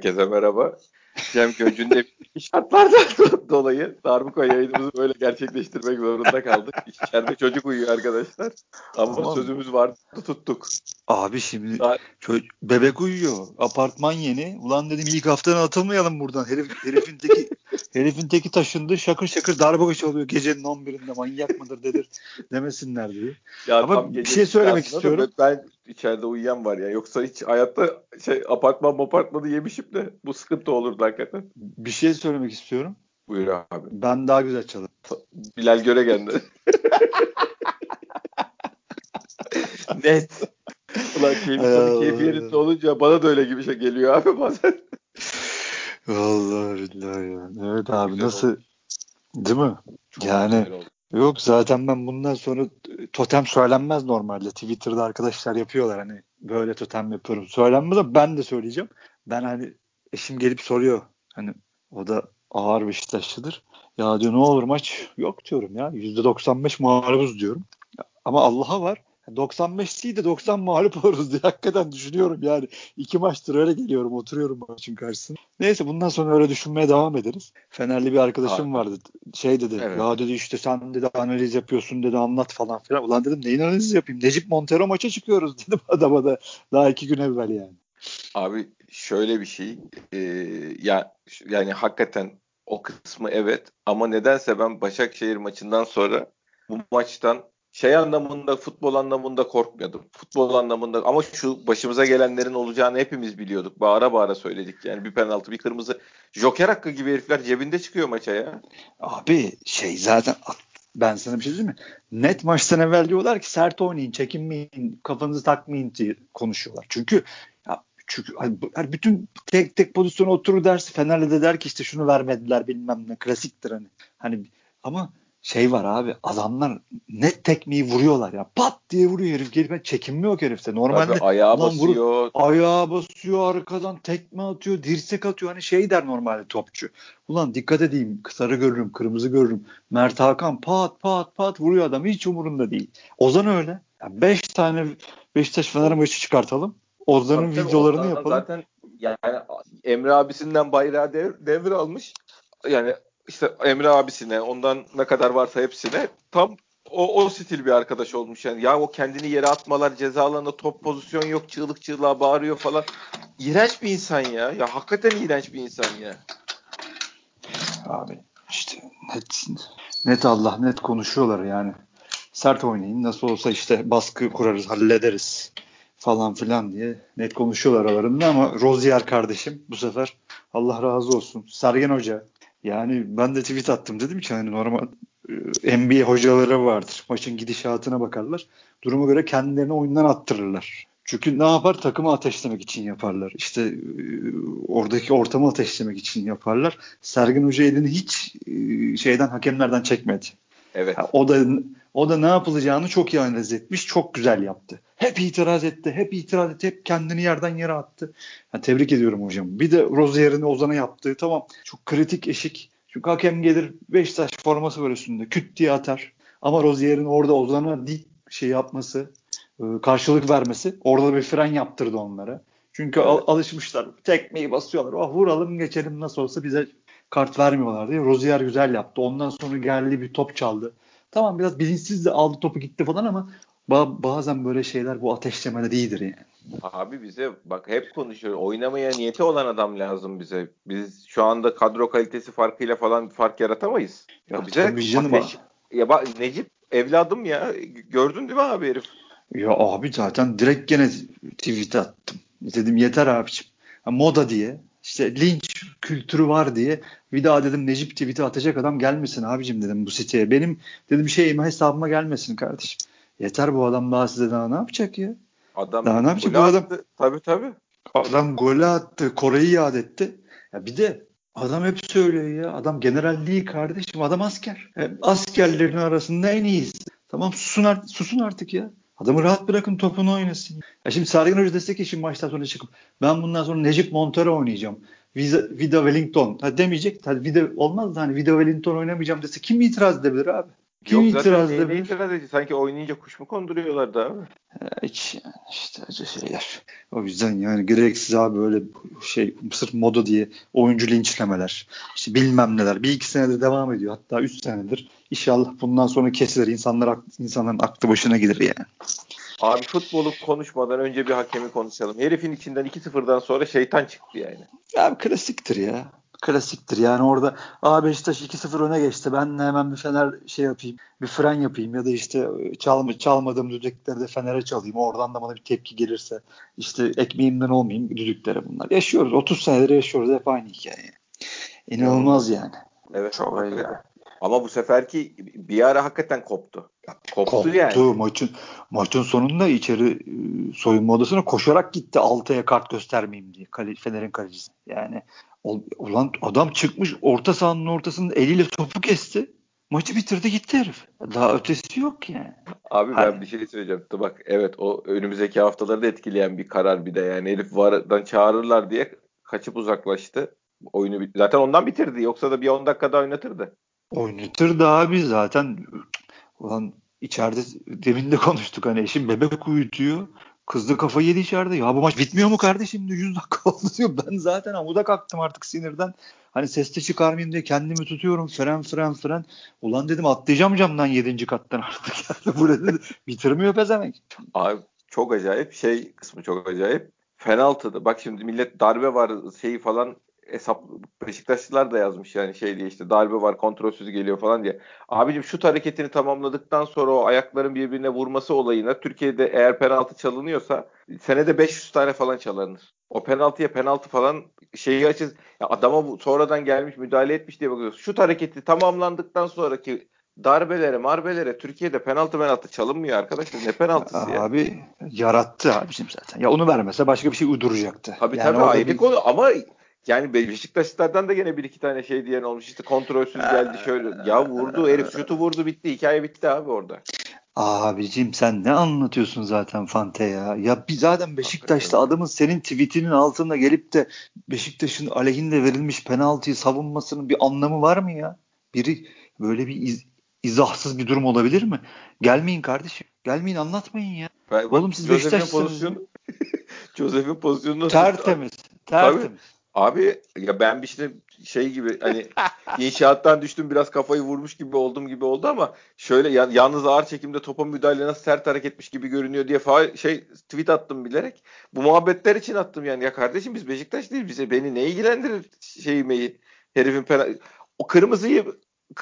Herkese merhaba. Cem Göncü'nde şartlardan dolayı darbuka yayınımızı böyle gerçekleştirmek zorunda kaldık. İçeride çocuk uyuyor arkadaşlar. Ama tamam. sözümüz vardı tuttuk. Abi şimdi çocuk, bebek uyuyor. Apartman yeni. Ulan dedim ilk haftadan atılmayalım buradan. Herif, herifin teki herifin teki taşındı. Şakır şakır darbuka çalıyor gecenin 11'inde. Manyak mıdır dedir demesinler diye. Ya Ama bir şey söylemek istiyorum. Ben içeride uyuyan var ya. Yoksa hiç hayatta şey apartman apartmanı yemişim de bu sıkıntı olurdu hakikaten. Bir şey söylemek istiyorum. Buyur abi. Ben daha güzel çalarım. Bilal Göregen'de. Net. Ulan keyif, keyfi yerinde olunca bana da öyle gibi şey geliyor abi bazen. Vallahi billahi ya. Evet abi güzel nasıl oldu. değil mi? Çok yani yok zaten ben bundan sonra totem söylenmez normalde. Twitter'da arkadaşlar yapıyorlar hani böyle totem yapıyorum. Söylenmez ama ben de söyleyeceğim. Ben hani eşim gelip soruyor. Hani o da ağır Beşiktaşlıdır. Ya diyor ne olur maç yok diyorum ya. %95 mağlubuz diyorum. Ama Allah'a var. 95 değil de 90 mağlup oluruz diye hakikaten düşünüyorum yani. iki maçtır öyle geliyorum oturuyorum maçın karşısında. Neyse bundan sonra öyle düşünmeye devam ederiz. Fenerli bir arkadaşım Abi. vardı. Şey dedi evet. ya dedi işte sen dedi analiz yapıyorsun dedi anlat falan filan. Ulan dedim neyin analizi yapayım? Necip Montero maça çıkıyoruz dedim adama da daha iki gün evvel yani. Abi şöyle bir şey e, ya yani hakikaten o kısmı evet ama nedense ben Başakşehir maçından sonra bu maçtan şey anlamında futbol anlamında korkmuyordum. Futbol anlamında ama şu başımıza gelenlerin olacağını hepimiz biliyorduk. Bağıra bağıra söyledik yani bir penaltı bir kırmızı. Joker hakkı gibi herifler cebinde çıkıyor maça ya. Abi şey zaten ben sana bir şey diyeyim mi? Net maçtan evvel diyorlar ki sert oynayın, çekinmeyin, kafanızı takmayın diye konuşuyorlar. Çünkü ya çünkü hani bütün tek tek pozisyona oturur dersi Fener'le de der ki işte şunu vermediler bilmem ne klasiktir hani. Hani ama şey var abi adamlar net tekmeyi vuruyorlar ya. Pat diye vuruyor herif gelip çekinme yok herifte. Normalde Tabii ayağa basıyor. Vurup, ayağa basıyor arkadan tekme atıyor dirsek atıyor. Hani şey der normalde topçu. Ulan dikkat edeyim sarı görürüm kırmızı görürüm. Mert Hakan pat pat pat vuruyor adam hiç umurunda değil. Ozan öyle. 5 yani beş tane Beşiktaş Fener maçı çıkartalım. Ozan'ın videolarını yapalım. Zaten yani Emre abisinden bayrağı dev, devir almış. Yani işte Emre abisine ondan ne kadar varsa hepsine tam o, o stil bir arkadaş olmuş yani. Ya o kendini yere atmalar ceza top pozisyon yok çığlık çığlığa bağırıyor falan. İğrenç bir insan ya. Ya hakikaten iğrenç bir insan ya. Abi işte net net Allah net konuşuyorlar yani. Sert oynayın nasıl olsa işte baskı kurarız hallederiz falan filan diye net konuşuyorlar aralarında ama Rozier kardeşim bu sefer Allah razı olsun. Sergen Hoca yani ben de tweet attım dedim ki hani normal e, NBA hocaları vardır. Maçın gidişatına bakarlar. Duruma göre kendilerini oyundan attırırlar. Çünkü ne yapar? Takımı ateşlemek için yaparlar. İşte e, oradaki ortamı ateşlemek için yaparlar. Sergen Hoca elini hiç e, şeyden hakemlerden çekmedi. Evet. Ha, o da o da ne yapılacağını çok iyi analiz etmiş. Çok güzel yaptı. Hep itiraz etti. Hep itiraz etti. Hep kendini yerden yere attı. Yani tebrik ediyorum hocam. Bir de Rozier'in Ozan'a yaptığı tamam. Çok kritik eşik. Çünkü hakem gelir Beşiktaş forması var üstünde. Küt diye atar. Ama Rozier'in orada Ozan'a dik şey yapması, e, karşılık vermesi orada bir fren yaptırdı onlara. Çünkü evet. alışmışlar. Tekmeyi basıyorlar. Oh vuralım geçelim nasıl olsa bize kart vermiyorlar diye. Rozier güzel yaptı. Ondan sonra geldi bir top çaldı. Tamam biraz bilinçsiz de aldı topu gitti falan ama bazen böyle şeyler bu ateşlemeler iyidir yani. Abi bize bak hep konuşuyor. Oynamaya niyeti olan adam lazım bize. Biz şu anda kadro kalitesi farkıyla falan fark yaratamayız. Ya, ya bize ateş... Ya bak Necip evladım ya. Gördün değil mi abi herif? Ya abi zaten direkt gene tweet attım. Dedim yeter abiciğim. Ha, moda diye işte linç kültürü var diye bir daha dedim Necip tweet'i atacak adam gelmesin abicim dedim bu siteye. Benim dedim şeyime hesabıma gelmesin kardeşim. Yeter bu adam daha size daha ne yapacak ya? Adam daha ne yapacak bu adam? Attı. Tabii tabii. Adam golü attı. Kore'yi yad etti. Ya bir de adam hep söylüyor ya. Adam general değil kardeşim. Adam asker. Yani askerlerin arasında en iyisi. Tamam susun, art susun artık ya. Adamı rahat bırakın topunu oynasın. Ya şimdi Sergen Hoca destek ki şimdi maçtan sonra çıkıp ben bundan sonra Necip Montero oynayacağım. Vida, Vida Wellington. Ha demeyecek. Hadi Vida olmaz da hani Vida Wellington oynamayacağım dese kim itiraz edebilir abi? Kim Yok itiraz zaten itiraz ediyor? Sanki oynayınca kuş mu konduruyorlardı abi? Hiç yani işte acı şeyler. O yüzden yani gereksiz abi böyle şey sırf moda diye oyuncu linçlemeler. İşte bilmem neler. Bir iki senedir devam ediyor. Hatta üç senedir. İnşallah bundan sonra kesilir. İnsanlar, insanların aklı başına gelir yani. Abi futbolu konuşmadan önce bir hakemi konuşalım. Herifin içinden 2-0'dan sonra şeytan çıktı yani. Abi klasiktir ya klasiktir. Yani orada A Beşiktaş 2-0 öne geçti. Ben de hemen bir Fener şey yapayım. Bir fren yapayım ya da işte çalma, çalmadığım düdükleri de Fener'e çalayım. Oradan da bana bir tepki gelirse işte ekmeğimden olmayayım düdüklere bunlar. Yaşıyoruz. 30 senedir yaşıyoruz. Hep aynı hikaye. İnanılmaz yani. Evet. Çok öyle. Ama bu seferki bir ara hakikaten koptu. Koptu, koptu yani. Maçın maçın sonunda içeri e, soyunma odasına koşarak gitti altıya kart göstermeyeyim diye. Kale, Fener'in kalecisi. Yani Ulan adam çıkmış orta sahanın ortasında eliyle topu kesti. Maçı bitirdi gitti herif. Daha ötesi yok yani. Abi ben Hayır. bir şey söyleyeceğim. Bak evet o önümüzdeki haftaları da etkileyen bir karar bir de yani. Elif vardan çağırırlar diye kaçıp uzaklaştı. Oyunu bit zaten ondan bitirdi. Yoksa da bir 10 dakika daha oynatırdı. Oynatırdı abi zaten. Ulan içeride demin de konuştuk hani eşim bebek uyutuyor. Kız da kafayı yedi içeride. Ya bu maç bitmiyor mu kardeşim? 100 dakika oldu diyor. Ben zaten amuda kalktım artık sinirden. Hani sesli çıkarmayayım diye kendimi tutuyorum. Fren fren fren. Ulan dedim atlayacağım camdan 7. kattan artık. Yani burada bitirmiyor pezemek. Abi çok acayip. Şey kısmı çok acayip. Penaltıda. Bak şimdi millet darbe var şeyi falan hesap Beşiktaşlılar da yazmış yani şey diye işte darbe var kontrolsüz geliyor falan diye. Abicim şut hareketini tamamladıktan sonra o ayakların birbirine vurması olayına Türkiye'de eğer penaltı çalınıyorsa senede 500 tane falan çalınır. O penaltıya penaltı falan şeyi açız. Ya adama bu, sonradan gelmiş müdahale etmiş diye bakıyoruz. Şut hareketi tamamlandıktan sonraki darbelere, marbelere Türkiye'de penaltı penaltı çalınmıyor arkadaşlar. Ne penaltısı ya? Abi yarattı abicim zaten. Ya onu vermese başka bir şey uyduracaktı. Tabii yani tabii ayrı bir... konu ama yani Beşiktaşlardan da gene bir iki tane şey diyen olmuş. İşte kontrolsüz geldi şöyle. Ya vurdu herif şutu vurdu bitti. Hikaye bitti abi orada. Abicim sen ne anlatıyorsun zaten Fante ya? Ya bir zaten Beşiktaş'ta adamın senin tweetinin altında gelip de Beşiktaş'ın aleyhinde verilmiş penaltıyı savunmasının bir anlamı var mı ya? Biri böyle bir iz, izahsız bir durum olabilir mi? Gelmeyin kardeşim. Gelmeyin anlatmayın ya. Ben, Oğlum siz Beşiktaş'sınız. Pozisyonu, Joseph'in pozisyonu tertemiz. Tertemiz. Tabii. Abi ya ben bir işte şey gibi hani inşaattan düştüm biraz kafayı vurmuş gibi oldum gibi oldu ama şöyle ya, yalnız ağır çekimde topa müdahale nasıl sert hareket etmiş gibi görünüyor diye faal, şey tweet attım bilerek. Bu muhabbetler için attım yani ya kardeşim biz Beşiktaş değil bize beni ne ilgilendirir şeymeyi herifin pena o kırmızıyı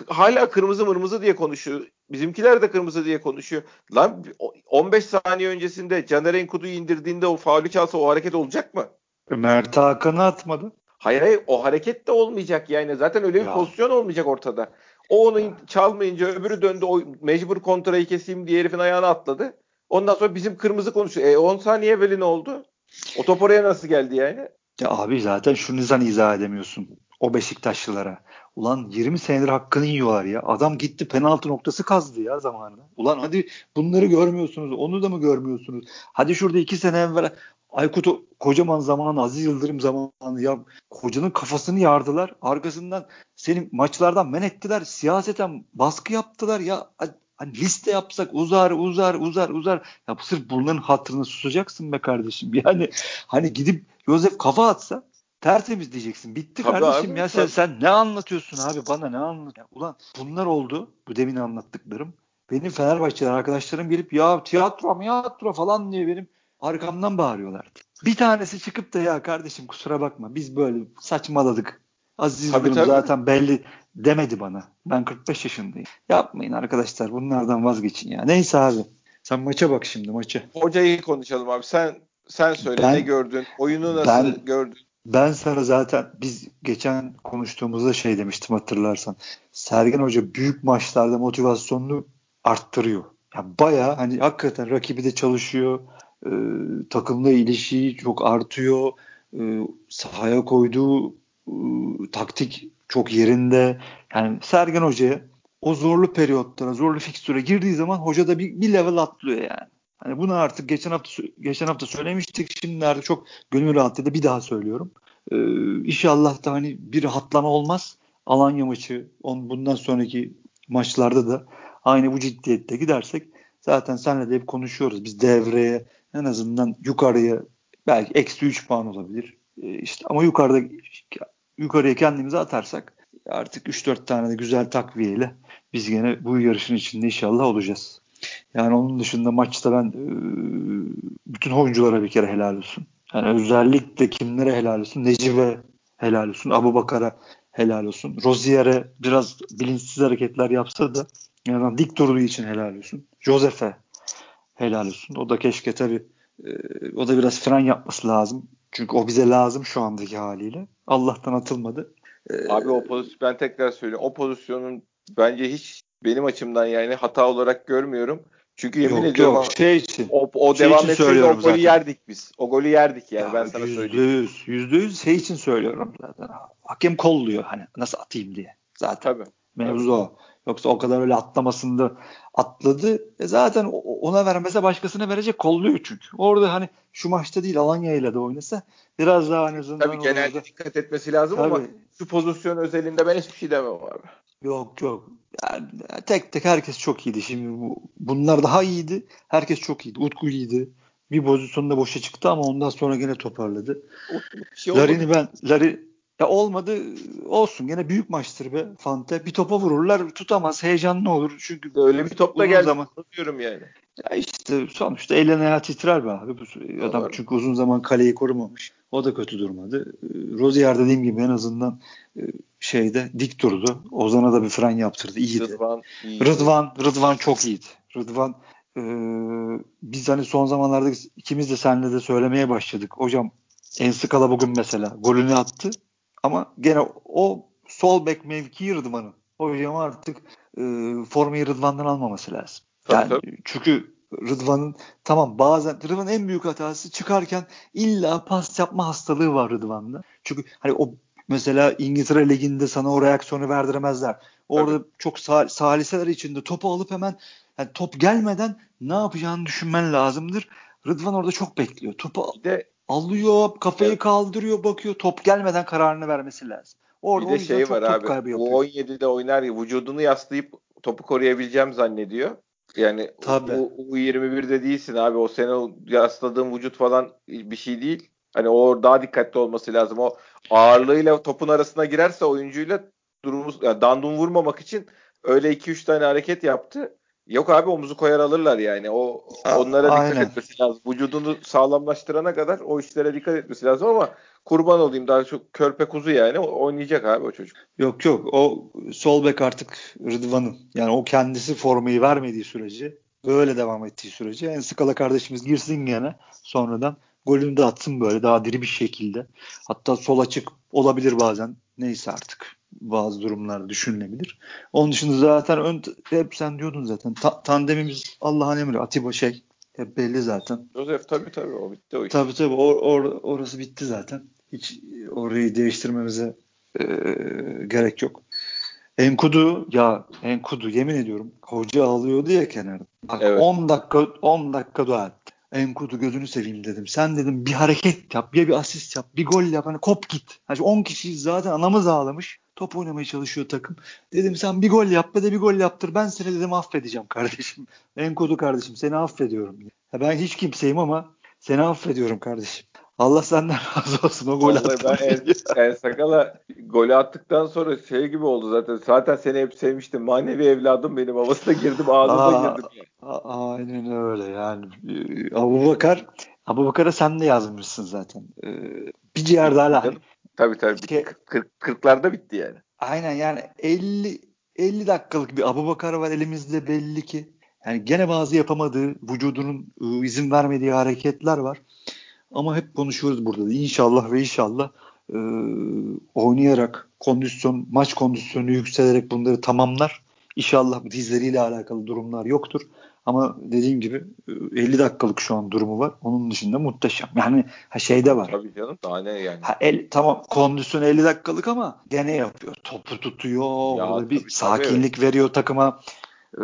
hala kırmızı mırmızı diye konuşuyor. Bizimkiler de kırmızı diye konuşuyor. Lan 15 saniye öncesinde Caner Enkudu'yu indirdiğinde o faulü çalsa o hareket olacak mı? Mert Hakan'ı atmadı. Hayır hayır o hareket de olmayacak yani. Zaten öyle bir ya. pozisyon olmayacak ortada. O onu çalmayınca öbürü döndü o mecbur kontrayı keseyim diye herifin ayağına atladı. Ondan sonra bizim kırmızı konuşuyor. E 10 saniye evveli ne oldu? O top oraya nasıl geldi yani? Ya abi zaten şunu nizam izah edemiyorsun. O Beşiktaşlılara. Ulan 20 senedir hakkını yiyorlar ya. Adam gitti penaltı noktası kazdı ya zamanında. Ulan hadi bunları görmüyorsunuz. Onu da mı görmüyorsunuz? Hadi şurada 2 sene evvel Aykut kocaman zamanı Aziz Yıldırım zamanı ya kocanın kafasını yardılar. Arkasından senin maçlardan men ettiler. Siyaseten baskı yaptılar ya. Hani liste yapsak uzar uzar uzar uzar. Ya sırf bunların hatırını susacaksın be kardeşim. Yani hani gidip Yosef kafa atsa tertemiz diyeceksin. Bitti tabii kardeşim abi, ya sen, sen ne anlatıyorsun abi bana ne anlatıyorsun? Ulan bunlar oldu bu demin anlattıklarım. Benim Fenerbahçe'den arkadaşlarım gelip ya tiyatro tiyatro falan diye benim arkamdan bağırıyorlardı. Bir tanesi çıkıp da ya kardeşim kusura bakma biz böyle saçmaladık. Aziz tabii, tabii. zaten belli demedi bana. Ben 45 yaşındayım. Yapmayın arkadaşlar bunlardan vazgeçin ya. Neyse abi. Sen maça bak şimdi maça. Hocayı konuşalım abi. Sen sen söyle ben, ne gördün? Oyunu nasıl ben, gördün? Ben sana zaten biz geçen konuştuğumuzda şey demiştim hatırlarsan. Sergen Hoca büyük maçlarda motivasyonunu arttırıyor. Yani baya hani hakikaten rakibi de çalışıyor e, takımla ilişiği çok artıyor. E, sahaya koyduğu e, taktik çok yerinde. Yani Sergen Hoca'ya o zorlu periyotlara, zorlu fikstüre girdiği zaman hoca da bir, bir level atlıyor yani. Hani bunu artık geçen hafta geçen hafta söylemiştik. Şimdi artık çok gönül rahatlığıyla bir daha söylüyorum. Ee, inşallah da hani bir rahatlama olmaz. Alanya maçı, on, bundan sonraki maçlarda da aynı bu ciddiyette gidersek zaten senle de hep konuşuyoruz. Biz devreye en azından yukarıya belki eksi 3 puan olabilir. E, işte ama yukarıda yukarıya kendimizi atarsak artık 3-4 tane de güzel takviyeyle biz gene bu yarışın içinde inşallah olacağız. Yani onun dışında maçta ben e, bütün oyunculara bir kere helal olsun. Yani özellikle kimlere helal olsun? Necip'e helal olsun. Abu Bakar'a helal olsun. Rozier'e biraz bilinçsiz hareketler yapsa da yani dik durduğu için helal olsun. Josef'e helal olsun. O da keşke tabii e, o da biraz fren yapması lazım. Çünkü o bize lazım şu andaki haliyle. Allah'tan atılmadı. Ee, Abi o pozisyon ben tekrar söyleyeyim. O pozisyonun bence hiç benim açımdan yani hata olarak görmüyorum. Çünkü yemin yok, ediyorum yok, şey için. O, o şey devam etseydi o golü zaten. yerdik biz. O golü yerdik yani ya, ben sana %100, söyleyeyim. Yüz, yüzde yüz şey için söylüyorum zaten. Hakem kolluyor hani nasıl atayım diye. Zaten Tabii. mevzu o. Yoksa o kadar öyle atlamasında atladı. E zaten ona vermese başkasına verecek kolluyor çünkü. Orada hani şu maçta değil Alanya ile de oynasa biraz daha en azından Tabii genelde orada... dikkat etmesi lazım Tabii. ama şu pozisyon özelinde ben hiçbir şey demem abi. Yok yok. Yani tek tek herkes çok iyiydi. Şimdi bu, bunlar daha iyiydi. Herkes çok iyiydi. Utku iyiydi. Bir pozisyonda boşa çıktı ama ondan sonra gene toparladı. Şey Larin'i ben Larin ya olmadı olsun gene büyük maçtır be Fante. Bir topa vururlar tutamaz heyecanlı olur. Çünkü öyle bir topla geldi zaman diyorum yani. Ya işte sonuçta elden ayağı titrer be abi. Bu adam Doğru. çünkü uzun zaman kaleyi korumamış. O da kötü durmadı. Rozier dediğim gibi en azından e, şeyde dik durdu. Ozan'a da bir fren yaptırdı. İyiydi. Rıdvan, iyiydi. Rıdvan, Rıdvan çok iyiydi. Rıdvan e, biz hani son zamanlarda ikimiz de seninle de söylemeye başladık. Hocam Enskala bugün mesela golünü attı ama gene o sol bek mevkii Rıdvan'ın. Hocam artık e, formayı Rıdvan'dan almaması lazım. Yani tabii, tabii. çünkü Rıdvan'ın tamam bazen Rıdvan'ın en büyük hatası çıkarken illa pas yapma hastalığı var Rıdvan'da. Çünkü hani o mesela İngiltere Ligi'nde sana o reaksiyonu verdiremezler. Orada Tabii. çok sal- saliseler içinde topu alıp hemen yani top gelmeden ne yapacağını düşünmen lazımdır. Rıdvan orada çok bekliyor. Topu de, alıyor, kafayı kaldırıyor, bakıyor. Top gelmeden kararını vermesi lazım. Orada bir de şey var abi. Bu 17'de oynar ya vücudunu yaslayıp topu koruyabileceğim zannediyor. Yani Tabii. U, U21'de değilsin abi. O sene yasladığın vücut falan bir şey değil. Hani o daha dikkatli olması lazım. O ağırlığıyla topun arasına girerse oyuncuyla durumu yani dandun vurmamak için öyle 2-3 tane hareket yaptı. Yok abi omuzu koyar alırlar yani. O onlara dikkat Aynen. etmesi lazım. Vücudunu sağlamlaştırana kadar o işlere dikkat etmesi lazım ama kurban olayım daha çok körpe kuzu yani oynayacak abi o çocuk. Yok yok o sol bek artık Rıdvan'ın yani o kendisi formayı vermediği sürece böyle devam ettiği sürece en skala kardeşimiz girsin gene sonradan golünü de atsın böyle daha diri bir şekilde. Hatta sol açık olabilir bazen. Neyse artık bazı durumlar düşünülebilir. Onun dışında zaten ön, hep sen diyordun zaten ta, tandemimiz Allah'ın emri Atiba şey hep belli zaten. Joseph tabii tabii o bitti o iş. Tabii tabii or, or, orası bitti zaten. Hiç orayı değiştirmemize e, gerek yok. Enkudu ya Enkudu yemin ediyorum hoca alıyordu ya kenarda. Bak evet. 10 dakika 10 dakika dua Enkudu gözünü seveyim dedim. Sen dedim bir hareket yap, ya bir asist yap, bir gol yap. Hani kop git. Hani 10 kişi zaten anamız ağlamış. Top oynamaya çalışıyor takım. Dedim sen bir gol yap ve de bir gol yaptır. Ben seni dedim affedeceğim kardeşim. Enkudu kardeşim seni affediyorum. Ya ben hiç kimseyim ama seni affediyorum kardeşim. Allah senden razı olsun o gol attı. Ben en, en Sakala golü attıktan sonra şey gibi oldu zaten. Zaten seni hep sevmiştim. Manevi evladım benim havasına girdim ağzına girdim. A- aynen öyle yani. Abu Bakar Abu Bakar'a sen de yazmışsın zaten. Ee, bir ciğer daha lahir. Tabii tabii. Şey, 40, 40'larda bitti yani. Aynen yani 50 50 dakikalık bir Abu Bakar var elimizde belli ki. Yani gene bazı yapamadığı, vücudunun ıı, izin vermediği hareketler var. Ama hep konuşuyoruz burada. İnşallah ve inşallah e, oynayarak kondisyon, maç kondisyonu yükselerek bunları tamamlar. İnşallah dizleriyle alakalı durumlar yoktur. Ama dediğim gibi 50 dakikalık şu an durumu var. Onun dışında muhteşem. Yani ha şeyde var. Tabii canım daha ne yani. Ha, el, tamam kondisyon 50 dakikalık ama gene yapıyor. Topu tutuyor. Ya, orada bir tabii, sakinlik tabii. veriyor takıma. Ee,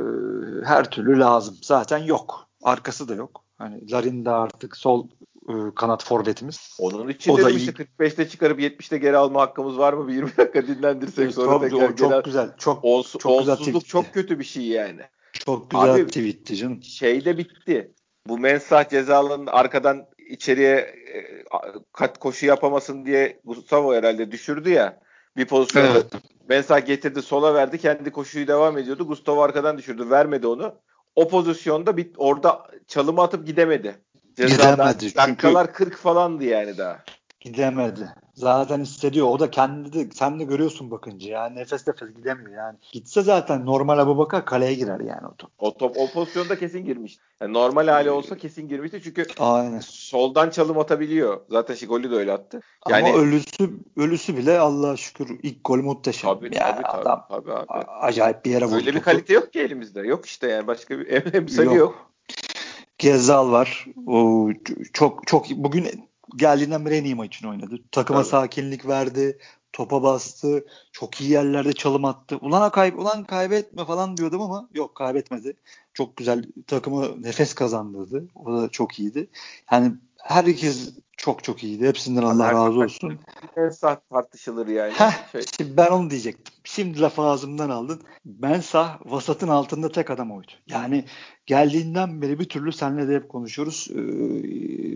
her türlü lazım. Zaten yok. Arkası da yok. Hani Larin de artık sol e, kanat forvetimiz. Onun için o da işte 45'te çıkarıp 70'te geri alma hakkımız var mı? Bir 20 dakika dinlendirsek sonra çok, tekrar o, çok geri güzel. Çok, Olsu, çok güzel çok kötü bir şey yani. Çok güzel Abi, tweetti canım. Şeyde bitti. Bu mensah cezalarının arkadan içeriye e, kat koşu yapamasın diye Gustavo herhalde düşürdü ya. Bir pozisyonda evet. Mensah getirdi sola verdi. Kendi koşuyu devam ediyordu. Gustavo arkadan düşürdü. Vermedi onu. O pozisyonda bir, orada çalımı atıp gidemedi. Cezadan, gidemedi. Dakikalar çünkü... 40 falandı yani daha. Gidemedi. Zaten hissediyor. O da kendi de sen de görüyorsun bakınca. Yani nefes nefes gidemiyor yani. Gitse zaten normal Abu Bakar kaleye girer yani o top. O top o pozisyonda kesin girmiş. Yani normal hali olsa kesin girmişti çünkü Aynen. soldan çalım atabiliyor. Zaten Şigoli de öyle attı. Yani, Ama ölüsü ölüsü bile Allah'a şükür ilk gol muhteşem. Tabii ya, tabii, tabii, adam tabii abi. Acayip bir yere vurdu. Öyle bir kalite yok ki elimizde. Yok işte yani başka bir emsali yok. yok. Gezal var. O çok çok bugün geldiğinden beri en iyi maçını oynadı. Takıma evet. sakinlik verdi. Topa bastı. Çok iyi yerlerde çalım attı. Ulan, kayb ulan kaybetme falan diyordum ama yok kaybetmedi. Çok güzel takımı nefes kazandırdı. O da çok iyiydi. Yani herkes çok çok iyiydi. Hepsinden Allah Her razı olsun. Mensah tartışılır yani. Heh, şey. Şimdi ben onu diyecektim. Şimdi lafı ağzımdan aldın. Mensah vasatın altında tek adam oydu. Yani geldiğinden beri bir türlü seninle de hep konuşuyoruz. Ee,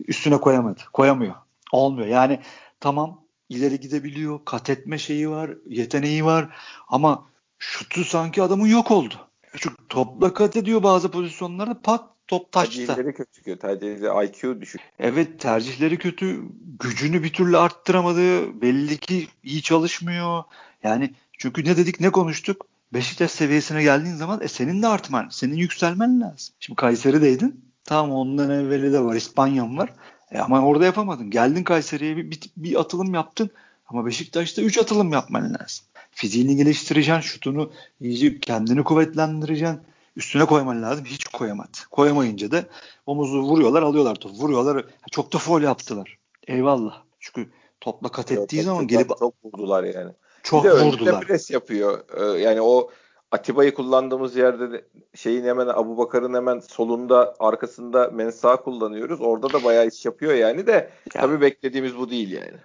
üstüne koyamadı. Koyamıyor. Olmuyor. Yani tamam ileri gidebiliyor. Kat etme şeyi var. Yeteneği var. Ama şutu sanki adamın yok oldu. Çünkü topla kat ediyor bazı pozisyonlarda pat top taçta. Tercihleri kötü. Tercihleri IQ düşük. Evet tercihleri kötü. Gücünü bir türlü arttıramadı. Belli ki iyi çalışmıyor. Yani çünkü ne dedik ne konuştuk? Beşiktaş seviyesine geldiğin zaman e senin de artman, senin yükselmen lazım. Şimdi Kayseri'deydin. Tamam ondan evveli de var. İspanya'm var. E ama orada yapamadın. Geldin Kayseri'ye bir, bir, bir atılım yaptın. Ama Beşiktaş'ta 3 atılım yapman lazım. Fiziğini geliştireceksin, şutunu iyice kendini kuvvetlendireceksin. Üstüne koyman lazım. Hiç koyamadı. Koyamayınca da omuzu vuruyorlar, alıyorlar top. Vuruyorlar. Çok da foul yaptılar. Eyvallah. Çünkü topla kat ettiği zaman gelip çok vurdular yani. Çok bir de vurdular. pres yapıyor. Ee, yani o Atiba'yı kullandığımız yerde de şeyin hemen Abu Bakar'ın hemen solunda arkasında Mensa kullanıyoruz. Orada da bayağı iş yapıyor yani de ya, tabii beklediğimiz bu değil yani.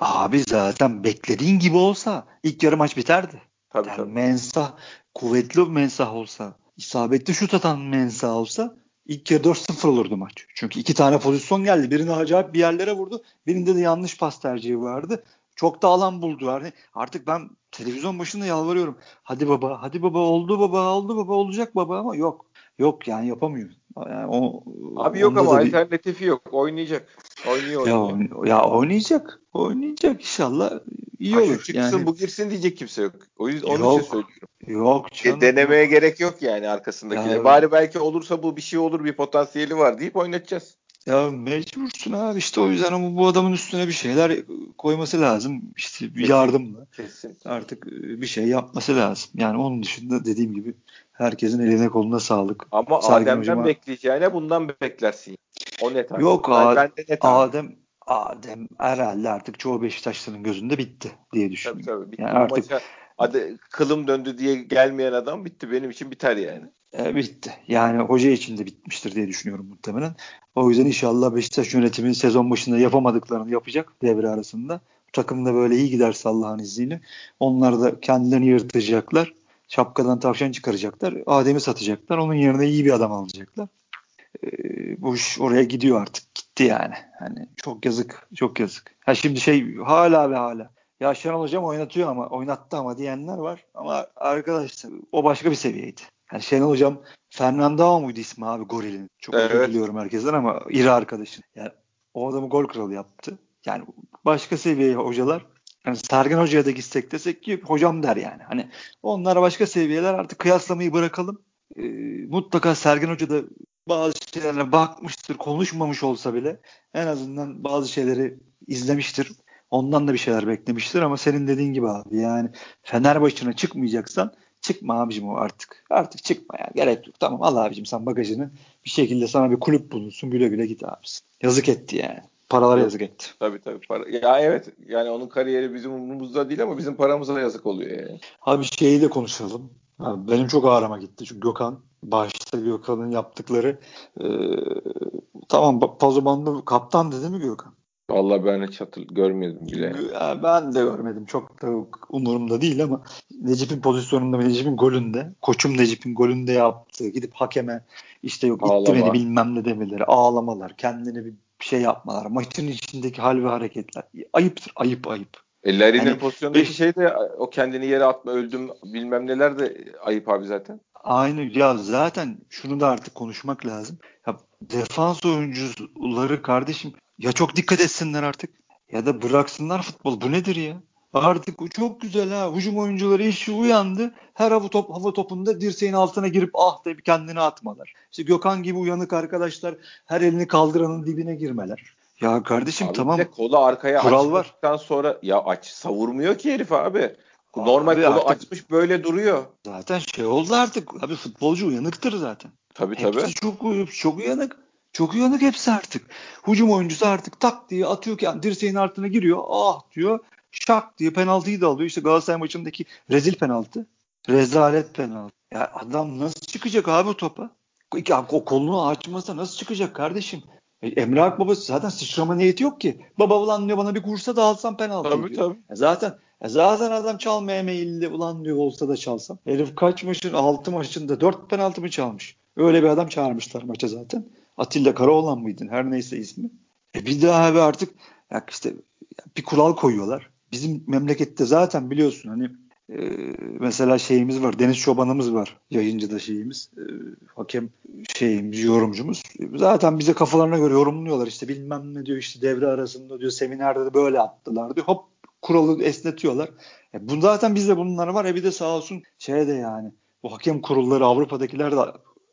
Abi zaten beklediğin gibi olsa ilk yarı maç biterdi. Tabii, yani tabii. Mensah kuvvetli bir Mensah olsa isabetli şut atan Mensah olsa ilk yarı 4-0 olurdu maç. Çünkü iki tane pozisyon geldi. Birini acayip bir yerlere vurdu. Birinde de yanlış pas tercihi vardı. Çok da alan buldu. Yani artık ben televizyon başında yalvarıyorum. Hadi baba, hadi baba oldu baba, oldu baba, olacak baba ama yok. Yok yani yapamıyor. Yani o, Abi yok ama alternatifi bir... yok. Oynayacak. Oynuyor, oynuyor. Ya, ya oynayacak. Oynayacak inşallah. iyi ha, olur. Çıksın yani... bu girsin diyecek kimse yok. O yüzden onun yok, için söylüyorum. Yok canım. Denemeye yok. gerek yok yani arkasındakine. Ya, Bari belki olursa bu bir şey olur bir potansiyeli var deyip oynatacağız. Ya mecbursun abi işte o yüzden ama bu adamın üstüne bir şeyler koyması lazım. İşte bir yardımla. Kesin. Artık e, bir şey yapması lazım. Yani onun dışında dediğim gibi herkesin eline koluna sağlık. Ama Sergen Adem'den hocama... bekleyeceğine bundan beklersin. O net abi. Yok yani Ad- net Adem Adem herhalde artık çoğu Beşiktaşlı'nın gözünde bitti diye düşünüyorum. Tabii tabii. Bitti. Yani artık maça, hadi kılım döndü diye gelmeyen adam bitti. Benim için biter yani. E, bitti. Yani hoca için de bitmiştir diye düşünüyorum muhtemelen. O yüzden inşallah Beşiktaş yönetimi sezon başında yapamadıklarını yapacak devre arasında. Takım da böyle iyi giderse Allah'ın izniyle. Onlar da kendilerini yırtacaklar. Şapkadan tavşan çıkaracaklar. Adem'i satacaklar. Onun yerine iyi bir adam alacaklar. Ee, bu iş oraya gidiyor artık. Gitti yani. Hani çok yazık. Çok yazık. Ha şimdi şey hala ve hala. Ya Şenol Hocam oynatıyor ama oynattı ama diyenler var. Ama arkadaşlar o başka bir seviyeydi. Yani Şenol Hocam Fernando muydu ismi abi Goril'in? Çok evet. özür diliyorum herkesten ama iri arkadaşın. Yani o adamı gol kralı yaptı. Yani başka seviye hocalar yani Sergen Hoca'ya da gitsek desek ki hocam der yani. Hani onlar başka seviyeler artık kıyaslamayı bırakalım. Ee, mutlaka Sergen Hoca da bazı şeylerine bakmıştır, konuşmamış olsa bile en azından bazı şeyleri izlemiştir. Ondan da bir şeyler beklemiştir ama senin dediğin gibi abi yani Fenerbahçe'ne çıkmayacaksan çıkma abicim o artık. Artık çıkma ya. Gerek yok. Tamam al abicim sen bagajını. Bir şekilde sana bir kulüp bulunsun. Güle güle git abisi. Yazık etti yani. Paralara yazık etti. Tabii tabii. Para. Ya evet yani onun kariyeri bizim umurumuzda değil ama bizim paramıza yazık oluyor yani. Abi şeyi de konuşalım. Abi benim çok ağrıma gitti. Çünkü Gökhan başta Gökhan'ın yaptıkları e, tamam Pazoban'da kaptan dedi mi Gökhan? Vallahi ben hiç hatır görmedim bile. Ben de görmedim. Çok da umurumda değil ama Necip'in pozisyonunda ve Necip'in golünde, koçum Necip'in golünde yaptığı gidip hakeme işte yok itti Ağlama. beni bilmem ne demeleri, ağlamalar, kendini bir şey yapmalar, maçın içindeki hal ve hareketler. Ayıptır, ayıp ayıp. E Larry'nin yani, pozisyondaki şey de o kendini yere atma öldüm bilmem neler de ayıp abi zaten. Aynı ya zaten şunu da artık konuşmak lazım. Ya defans oyuncuları kardeşim ya çok dikkat etsinler artık ya da bıraksınlar futbol. Bu nedir ya? Artık çok güzel ha. Hücum oyuncuları işi uyandı. Her hava, top, hava topunda dirseğin altına girip ah bir kendini atmalar. İşte Gökhan gibi uyanık arkadaşlar her elini kaldıranın dibine girmeler. Ya kardeşim abi tamam. Kolu arkaya Kural var. sonra ya aç savurmuyor ki herif abi. Normal abi kolu artık, açmış böyle duruyor. Zaten şey oldu artık. Abi futbolcu uyanıktır zaten. Tabii Hepsi tabii. çok, çok uyanık. Çok uyanık hepsi artık. Hücum oyuncusu artık tak diye atıyor ki yani dirseğin altına giriyor. Ah diyor. Şak diye penaltıyı da alıyor. İşte Galatasaray maçındaki rezil penaltı. Rezalet penaltı. Ya adam nasıl çıkacak abi topa? Ya, o kolunu açmasa nasıl çıkacak kardeşim? E, Emre Akbaba zaten sıçrama niyeti yok ki. Baba ulan diyor bana bir kursa da alsam penaltı tabii, diyor. Tabii. E zaten e zaten adam çalmaya meyilli ulan diyor olsa da çalsam. Herif kaç maçın 6 maçında 4 penaltı mı çalmış? Öyle bir adam çağırmışlar maça zaten. Atilla Karaoğlan mıydın? Her neyse ismi. E bir daha abi artık ya işte bir kural koyuyorlar. Bizim memlekette zaten biliyorsun hani e, mesela şeyimiz var. Deniz Çobanımız var. Yayıncıda şeyimiz. E, hakem şeyimiz, yorumcumuz. Zaten bize kafalarına göre yorumluyorlar. İşte bilmem ne diyor işte devre arasında diyor seminerde de böyle attılar diyor. Hop kuralı esnetiyorlar. E, bu zaten bizde bunlar var. E bir de sağ olsun şey de yani bu hakem kurulları Avrupa'dakiler de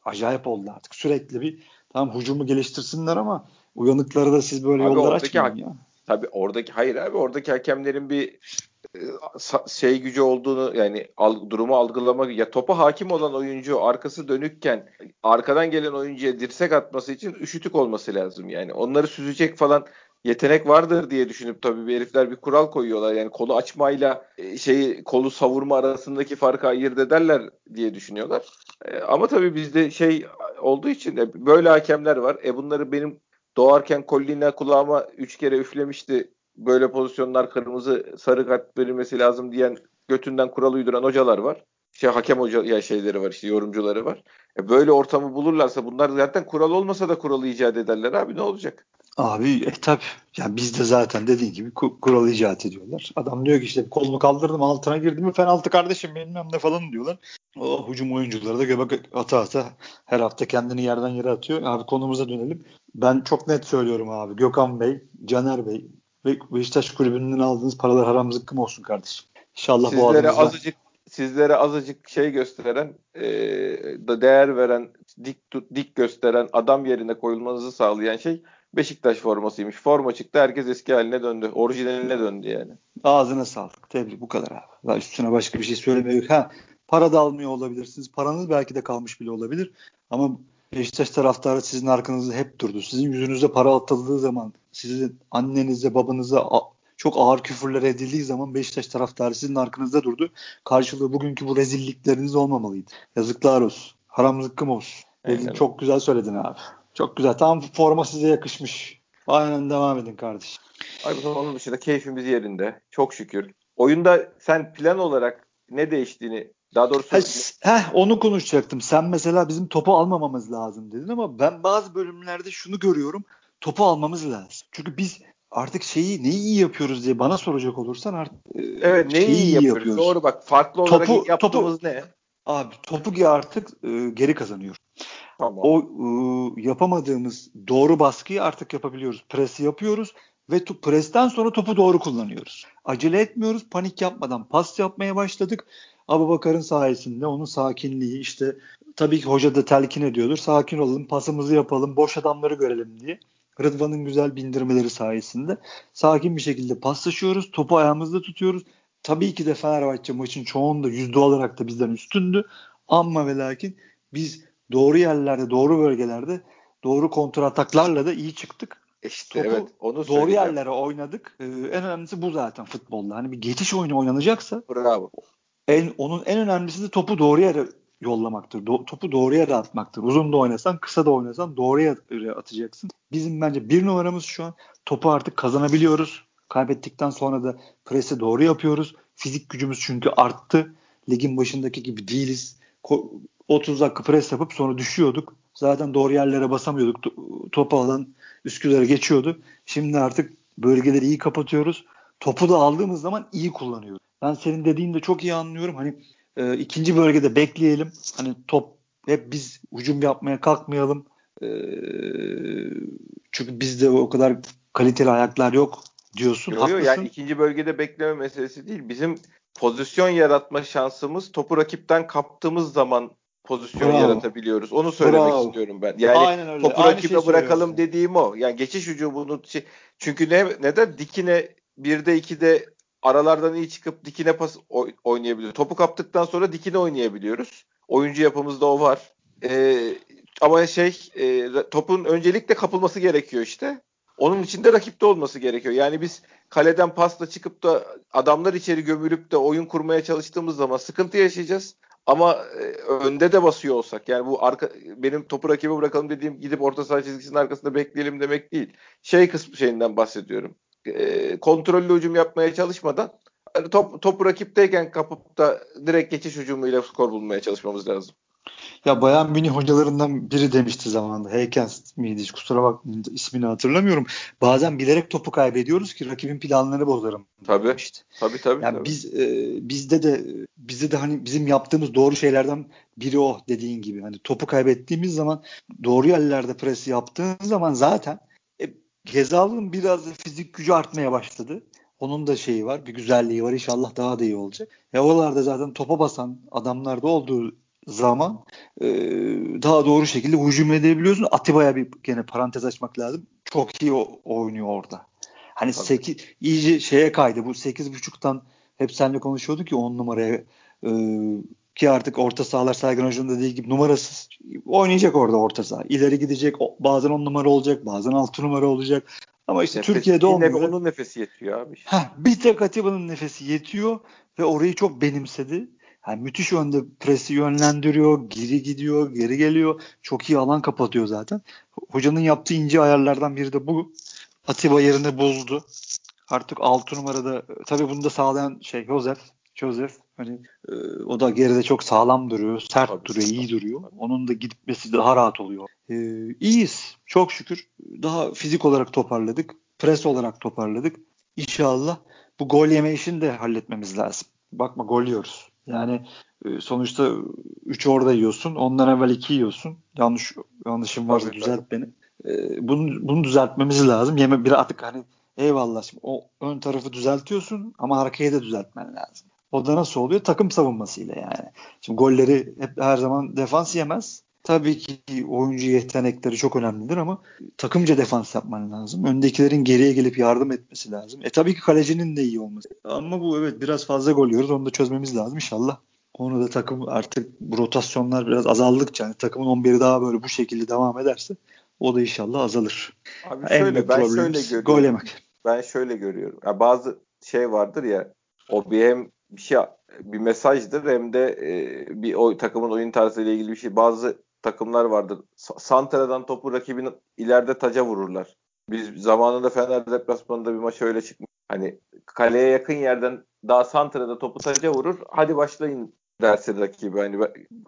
acayip oldu artık. Sürekli bir Tamam hücumu geliştirsinler ama uyanıkları da siz böyle abi yollar açmayın ya. Tabii oradaki hayır abi oradaki hakemlerin bir şey gücü olduğunu yani durumu algılamak ya topa hakim olan oyuncu arkası dönükken arkadan gelen oyuncuya dirsek atması için üşütük olması lazım yani. Onları süzecek falan yetenek vardır diye düşünüp tabii bir herifler bir kural koyuyorlar. Yani kolu açmayla e, şeyi kolu savurma arasındaki farkı ayırt ederler diye düşünüyorlar. E, ama tabii bizde şey olduğu için böyle hakemler var. E bunları benim doğarken Collina kulağıma 3 kere üflemişti. Böyle pozisyonlar kırmızı sarı kart verilmesi lazım diyen götünden kural uyduran hocalar var. Şey hakem hoca ya şeyleri var işte yorumcuları var. E böyle ortamı bulurlarsa bunlar zaten kural olmasa da kuralı icat ederler abi ne olacak? Abi e tabi. Yani biz de zaten dediğin gibi kural icat ediyorlar. Adam diyor ki işte kolumu kaldırdım altına girdim mi penaltı kardeşim bilmem ne falan diyorlar. O hücum oyuncuları da göbek ata ata her hafta kendini yerden yere atıyor. Abi konumuza dönelim. Ben çok net söylüyorum abi. Gökhan Bey, Caner Bey ve Beşiktaş kulübünden aldığınız paralar haram zıkkım olsun kardeşim. İnşallah sizlere bu adımızdan... azıcık sizlere azıcık şey gösteren, e, da değer veren, dik tut, dik gösteren, adam yerine koyulmanızı sağlayan şey Beşiktaş formasıymış. Forma çıktı herkes eski haline döndü. Orijinaline döndü yani. Ağzına sağlık. Tebrik bu kadar abi. Daha üstüne başka bir şey söylemiyor. Ha para da almıyor olabilirsiniz. Paranız belki de kalmış bile olabilir. Ama Beşiktaş taraftarı sizin arkanızda hep durdu. Sizin yüzünüze para atıldığı zaman, sizin annenize, babanıza çok ağır küfürler edildiği zaman Beşiktaş taraftarı sizin arkanızda durdu. Karşılığı bugünkü bu rezillikleriniz olmamalıydı. Yazıklar olsun. Haram zıkkım olsun. Dedin, çok güzel söyledin abi. Çok güzel. Tam forma size yakışmış. Aynen devam edin kardeşim. Abi onun dışında keyfimiz yerinde. Çok şükür. Oyunda sen plan olarak ne değiştiğini daha doğrusu ha, heh, onu konuşacaktım. Sen mesela bizim topu almamamız lazım dedin ama ben bazı bölümlerde şunu görüyorum. Topu almamız lazım. Çünkü biz artık şeyi neyi iyi yapıyoruz diye bana soracak olursan artık Evet neyi iyi yapıyoruz? yapıyoruz. Doğru bak farklı olarak topu, yaptığımız topu, ne? Abi topu artık e, geri kazanıyor. Tamam. O e, yapamadığımız doğru baskıyı artık yapabiliyoruz. Presi yapıyoruz ve to- presten sonra topu doğru kullanıyoruz. Acele etmiyoruz, panik yapmadan pas yapmaya başladık. Abu Bakar'ın sayesinde onun sakinliği işte tabii ki hoca da telkin ediyordur. Sakin olalım, pasımızı yapalım, boş adamları görelim diye. Rıdvan'ın güzel bindirmeleri sayesinde sakin bir şekilde paslaşıyoruz. Topu ayağımızda tutuyoruz. Tabii ki de Fenerbahçe maçın çoğunda yüzde olarak da bizden üstündü. Ama ve lakin biz doğru yerlerde, doğru bölgelerde doğru kontrataklarla da iyi çıktık. İşte Topu evet onu doğru yerlere oynadık. Ee, en önemlisi bu zaten futbolda. Hani bir geçiş oyunu oynanacaksa Bravo. En, onun en önemlisi de topu doğru yere yollamaktır. Do- topu doğru yere atmaktır. Uzun da oynasan, kısa da oynasan doğru yere atacaksın. Bizim bence bir numaramız şu an topu artık kazanabiliyoruz. Kaybettikten sonra da presi doğru yapıyoruz. Fizik gücümüz çünkü arttı. Ligin başındaki gibi değiliz. 30 dakika pres yapıp sonra düşüyorduk. Zaten doğru yerlere basamıyorduk. Topu alan Üsküdar'a geçiyordu. Şimdi artık bölgeleri iyi kapatıyoruz. Topu da aldığımız zaman iyi kullanıyoruz. Ben senin dediğini de çok iyi anlıyorum. Hani e, ikinci bölgede bekleyelim. Hani top hep biz hücum yapmaya kalkmayalım. E, çünkü bizde o kadar kaliteli ayaklar yok diyorsun. Yok, yok, yani ikinci bölgede bekleme meselesi değil. Bizim pozisyon yaratma şansımız topu rakipten kaptığımız zaman pozisyon Bravo. yaratabiliyoruz. Onu söylemek Bravo. istiyorum ben. Yani Aynen öyle. topu Aynı rakibe şey bırakalım dediğim o. Yani geçiş hücumunu şey, çünkü ne neden dikine 1'de 2'de aralardan iyi çıkıp dikine pas oynayabiliyoruz. Topu kaptıktan sonra dikine oynayabiliyoruz. Oyuncu yapımızda o var. Ee, ama şey e, topun öncelikle kapılması gerekiyor işte. Onun için de rakipte olması gerekiyor. Yani biz kaleden pasla çıkıp da adamlar içeri gömülüp de oyun kurmaya çalıştığımız zaman sıkıntı yaşayacağız. Ama e, önde de basıyor olsak yani bu arka benim topu rakibe bırakalım dediğim gidip orta saha çizgisinin arkasında bekleyelim demek değil. Şey kısmı şeyinden bahsediyorum. E, kontrollü hücum yapmaya çalışmadan hani top, topu rakipteyken kapıp da direkt geçiş hücumuyla skor bulmaya çalışmamız lazım. Ya Bayan Mini hocalarından biri demişti zamanında. Heykens miydi? Hiç kusura bakmayın ismini hatırlamıyorum. Bazen bilerek topu kaybediyoruz ki rakibin planlarını bozarım. Tabii. Demişti. Tabii tabii. Yani tabii. biz e, bizde de bizde de hani bizim yaptığımız doğru şeylerden biri o dediğin gibi. Hani topu kaybettiğimiz zaman doğru yerlerde pres yaptığın zaman zaten Gezal'ın biraz da fizik gücü artmaya başladı. Onun da şeyi var, bir güzelliği var. İnşallah daha da iyi olacak. Ya oralarda zaten topa basan adamlarda olduğu zaman e, daha doğru şekilde hücum edebiliyorsun. Atiba'ya bir gene parantez açmak lazım. Çok iyi oynuyor orada. Hani 8 iyice şeye kaydı. Bu 8.5'tan hep seninle konuşuyorduk ki 10 numaraya e, ki artık orta sahalar Sergen Hoca'nın dediği gibi numarasız oynayacak orada orta saha. İleri gidecek. Bazen 10 numara olacak. Bazen 6 numara olacak. Ama işte Nefes, Türkiye'de olmuyor. Onun nefesi yetiyor abi. Heh, bir tek Atiba'nın nefesi yetiyor ve orayı çok benimsedi. Yani müthiş önde presi yönlendiriyor, geri gidiyor, geri geliyor. Çok iyi alan kapatıyor zaten. Hocanın yaptığı ince ayarlardan biri de bu. Atiba yerini buldu. Artık 6 numarada tabii bunu da sağlayan şey Joseph. Joseph hani e, o da geride çok sağlam duruyor, sert tabii, duruyor, iyi duruyor. Onun da gitmesi daha rahat oluyor. E, iyiyiz. Çok şükür. Daha fizik olarak toparladık. Pres olarak toparladık. İnşallah bu gol yeme işini de halletmemiz lazım. Bakma gol yiyoruz. Yani e, sonuçta 3 orada yiyorsun. Ondan evvel 2 yiyorsun. Yanlış yanlışım varsa tabii, düzelt beni. E, bunu bunu düzeltmemiz lazım. Yeme bir artık hani eyvallah şimdi o ön tarafı düzeltiyorsun ama arkayı da düzeltmen lazım. O da nasıl oluyor? Takım savunmasıyla yani. Şimdi golleri hep her zaman defans yemez. Tabii ki oyuncu yetenekleri çok önemlidir ama takımca defans yapman lazım. Öndekilerin geriye gelip yardım etmesi lazım. E tabii ki kalecinin de iyi olması. Ama bu evet biraz fazla gol yiyoruz. Onu da çözmemiz lazım inşallah. Onu da takım artık bu rotasyonlar biraz azaldıkça yani takımın 11'i daha böyle bu şekilde devam ederse o da inşallah azalır. Abi en şöyle ben şöyle görüyorum. Gol yemek. Ben şöyle görüyorum. Ya bazı şey vardır ya o bir hem bir şey bir mesajdır hem de e, bir o takımın oyun tarzıyla ilgili bir şey. Bazı takımlar vardır. Santra'dan topu rakibin ileride taca vururlar. Biz zamanında Fener deplasmanında bir maç öyle çıkmış. Hani kaleye yakın yerden daha Santra'da topu taca vurur. Hadi başlayın dersin rakibi. Hani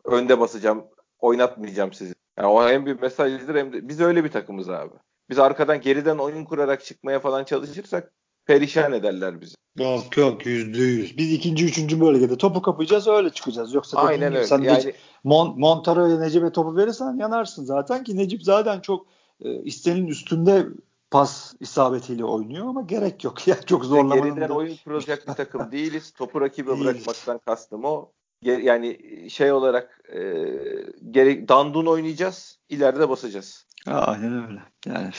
önde basacağım, oynatmayacağım sizi. Yani o hem bir mesajdır hem de biz öyle bir takımız abi. Biz arkadan geriden oyun kurarak çıkmaya falan çalışırsak perişan ederler bizi. Yok yok yüzde yüz. Biz ikinci, üçüncü bölgede topu kapacağız öyle çıkacağız. Yoksa Aynen öyle. Sen yani... Mon Montaro'ya Necip'e topu verirsen yanarsın zaten ki Necip zaten çok e, istenin üstünde pas isabetiyle oynuyor ama gerek yok ya çok zorlamanın. Geriden oyun kuracak bir takım değiliz. Topu rakibe değiliz. bırakmaktan kastım o. Yani şey olarak e, gerek dandun oynayacağız, ileride basacağız. Aynen öyle. Yani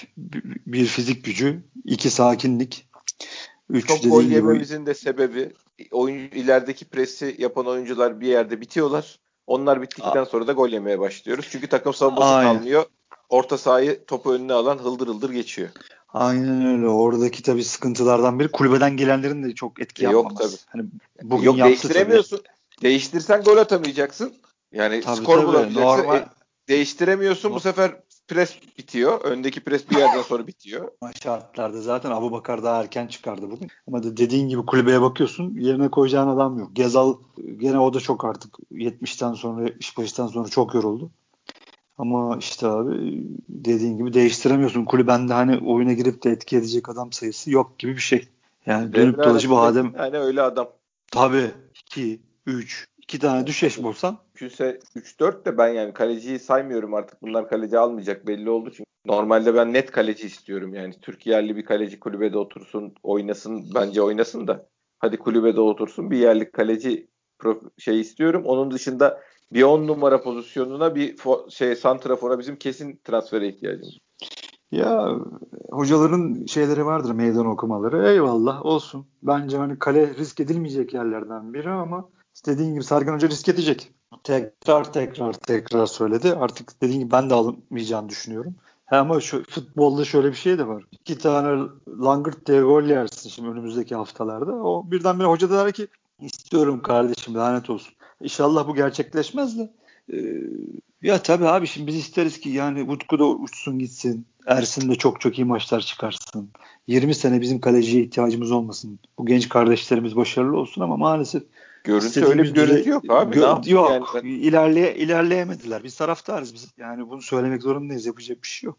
bir fizik gücü, iki sakinlik, üç Çok gol yememizin de sebebi oyun ilerideki presi yapan oyuncular bir yerde bitiyorlar. Onlar bittikten sonra da gol yemeye başlıyoruz. Çünkü takım savunması Aynen. kalmıyor. Orta sahayı topu önüne alan hıldır hıldır geçiyor. Aynen öyle. Oradaki tabii sıkıntılardan biri kulübeden gelenlerin de çok etki e, yapmaması. Yok tabii. Hani bugün yok değiştiremiyorsun. Tabii. Değiştirsen gol atamayacaksın. Yani tabii, skor tabii, bulabileceksin. Normal... E, değiştiremiyorsun bu sefer pres bitiyor. Öndeki pres bir yerden sonra bitiyor. Şartlarda zaten Abu Bakar daha erken çıkardı bugün. Ama da dediğin gibi kulübeye bakıyorsun yerine koyacağın adam yok. Gezal gene o da çok artık 70'ten sonra iş başından sonra çok yoruldu. Ama işte abi dediğin gibi değiştiremiyorsun. Kulübende hani oyuna girip de etki edecek adam sayısı yok gibi bir şey. Yani dönüp dolaşıp Adem yani öyle adam. Tabii 2 3 2 tane düşeş bulsan. Mümkünse 3-4 de ben yani kaleciyi saymıyorum artık. Bunlar kaleci almayacak belli oldu çünkü. Normalde ben net kaleci istiyorum yani. Türkiye yerli bir kaleci kulübede otursun, oynasın. Bence oynasın da. Hadi kulübede otursun. Bir yerli kaleci şey istiyorum. Onun dışında bir 10 numara pozisyonuna bir şey santrafora bizim kesin transfere ihtiyacımız. Ya hocaların şeyleri vardır meydan okumaları. Eyvallah olsun. Bence hani kale risk edilmeyecek yerlerden biri ama dediğin gibi Sergen Hoca risk edecek. Tekrar tekrar tekrar söyledi. Artık dediğin gibi ben de alınmayacağını düşünüyorum. Ama şu futbolda şöyle bir şey de var. İki tane langırt diye gol yersin şimdi önümüzdeki haftalarda. O birdenbire hoca der ki istiyorum kardeşim lanet olsun. İnşallah bu gerçekleşmez de. Ee, ya tabii abi şimdi biz isteriz ki yani Utku da uçsun gitsin. Ersin de çok çok iyi maçlar çıkarsın. 20 sene bizim kaleciye ihtiyacımız olmasın. Bu genç kardeşlerimiz başarılı olsun ama maalesef Görüntü öyle bir görüntü yok abi. Gö- yok. Yani ben... İlerleye, ilerleyemediler. Biz taraftarız biz. Yani bunu söylemek zorundayız. Yapacak bir şey yok.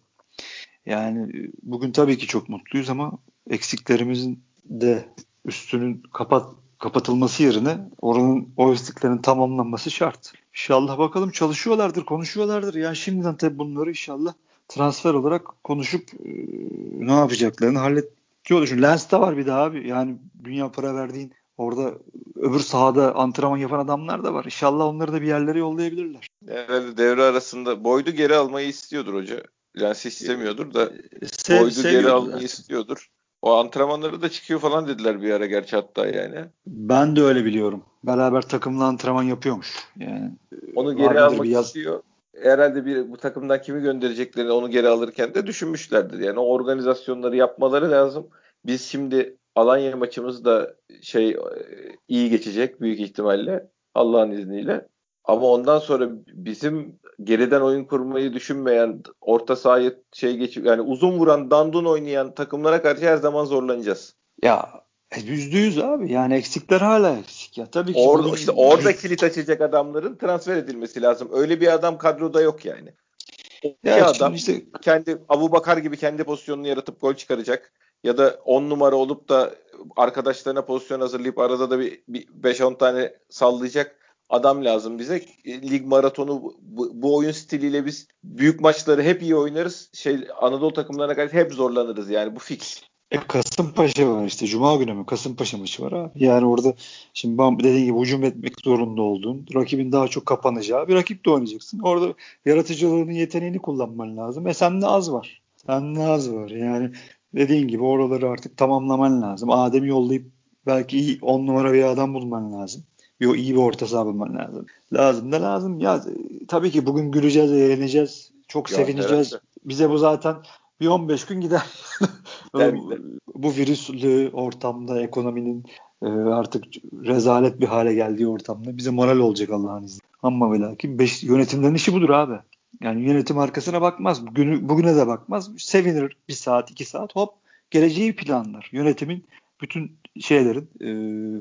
Yani bugün tabii ki çok mutluyuz ama eksiklerimizin de üstünün kapat kapatılması yerine oranın o eksiklerin tamamlanması şart. İnşallah bakalım çalışıyorlardır, konuşuyorlardır. Yani şimdiden tabii bunları inşallah transfer olarak konuşup e, ne yapacaklarını hallediyor. Çünkü Lens de var bir daha abi. Yani dünya para verdiğin orada öbür sahada antrenman yapan adamlar da var. İnşallah onları da bir yerlere yollayabilirler. Herhalde devre arasında Boyd'u geri almayı istiyordur hoca. Lens istemiyordur da e, Sev, Boyd'u geri almayı zaten. istiyordur. O antrenmanları da çıkıyor falan dediler bir ara gerçi hatta yani. Ben de öyle biliyorum. Beraber takımla antrenman yapıyormuş. Yani onu geri almak yaz... istiyor. Herhalde bir bu takımdan kimi göndereceklerini onu geri alırken de düşünmüşlerdir. Yani o organizasyonları yapmaları lazım. Biz şimdi Alanya maçımız da şey iyi geçecek büyük ihtimalle Allah'ın izniyle. Ama ondan sonra bizim geriden oyun kurmayı düşünmeyen, orta sahayı şey geçip yani uzun vuran, dandun oynayan takımlara karşı her zaman zorlanacağız. Ya e, yüzde yüz abi. Yani eksikler hala eksik ya. Tabii ki. Orada, işte orada kilit açacak adamların transfer edilmesi lazım. Öyle bir adam kadroda yok yani. Ya adam işte... kendi Abu Bakar gibi kendi pozisyonunu yaratıp gol çıkaracak ya da 10 numara olup da arkadaşlarına pozisyon hazırlayıp arada da bir, bir 5-10 tane sallayacak adam lazım bize. Lig maratonu bu, bu oyun stiliyle biz büyük maçları hep iyi oynarız. Şey Anadolu takımlarına karşı hep zorlanırız yani bu fix. E Kasımpaşa var işte. Cuma günü mü? Kasımpaşa maçı var abi. Yani orada şimdi dediğin gibi hücum etmek zorunda olduğun, rakibin daha çok kapanacağı bir rakip de oynayacaksın. Orada yaratıcılığının yeteneğini kullanman lazım. E sende az var. Sende az var. Yani dediğin gibi oraları artık tamamlaman lazım. Adem'i yollayıp belki iyi on numara bir adam bulman lazım. Bir, iyi bir orta saha bulman lazım. Lazım da lazım. Ya tabii ki bugün güleceğiz, eğleneceğiz. Çok ya, sevineceğiz. Herhalde. Bize bu zaten bir 15 gün gider. bu, bu virüslü ortamda ekonominin e, artık rezalet bir hale geldiği ortamda bize moral olacak Allah'ın izniyle. Ama ve lakin beş, yönetimlerin işi budur abi. Yani yönetim arkasına bakmaz. Bugünü, bugüne de bakmaz. Sevinir bir saat, iki saat hop geleceği planlar. Yönetimin bütün şeylerin e,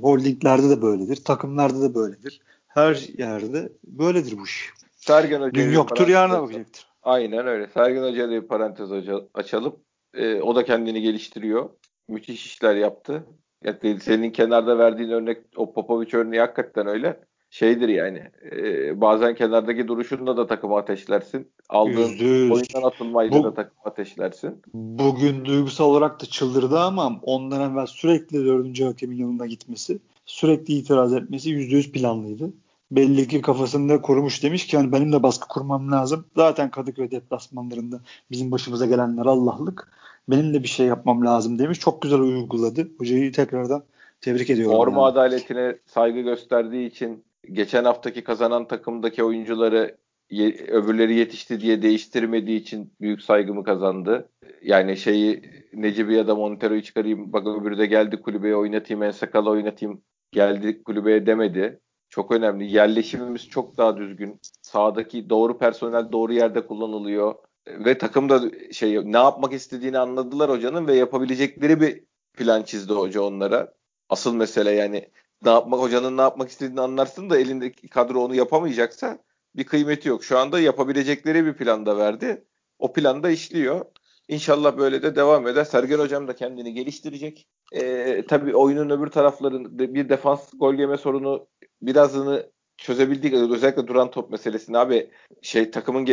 holdinglerde de böyledir. Takımlarda da böyledir. Her yerde böyledir bu iş. Sergen Hoca Dün yoktur yarına bakacaktır. Aynen öyle. Sergen Hoca'ya bir parantez açalım. E, o da kendini geliştiriyor. Müthiş işler yaptı. Yani senin kenarda verdiğin örnek o Popovic örneği hakikaten öyle şeydir yani. E, bazen kenardaki duruşunda da takımı ateşlersin. Aldığın %100. oyundan atılmayla Bu, da takımı ateşlersin. Bugün duygusal olarak da çıldırdı ama ondan evvel sürekli dördüncü hakemin yanına gitmesi, sürekli itiraz etmesi yüzde yüz planlıydı. Belli ki kafasında kurmuş demiş ki yani benim de baskı kurmam lazım. Zaten Kadıköy deplasmanlarında bizim başımıza gelenler Allah'lık. Benim de bir şey yapmam lazım demiş. Çok güzel uyguladı. Hocayı tekrardan tebrik ediyorum. Forma yani. adaletine saygı gösterdiği için geçen haftaki kazanan takımdaki oyuncuları ye, öbürleri yetişti diye değiştirmediği için büyük saygımı kazandı. Yani şeyi Necibi ya da Montero'yu çıkarayım bak öbürü de geldi kulübeye oynatayım Ensakal'ı oynatayım geldi kulübeye demedi. çok önemli. Yerleşimimiz çok daha düzgün. Sahadaki doğru personel doğru yerde kullanılıyor. Ve takım da şey ne yapmak istediğini anladılar hocanın ve yapabilecekleri bir plan çizdi hoca onlara. Asıl mesele yani ne yapmak hocanın ne yapmak istediğini anlarsın da elindeki kadro onu yapamayacaksa bir kıymeti yok. Şu anda yapabilecekleri bir plan da verdi. O planda işliyor. İnşallah böyle de devam eder. Sergen Hocam da kendini geliştirecek. Ee, tabii oyunun öbür taraflarında bir defans gol yeme sorunu birazını çözebildik. Özellikle duran top meselesini abi şey takımın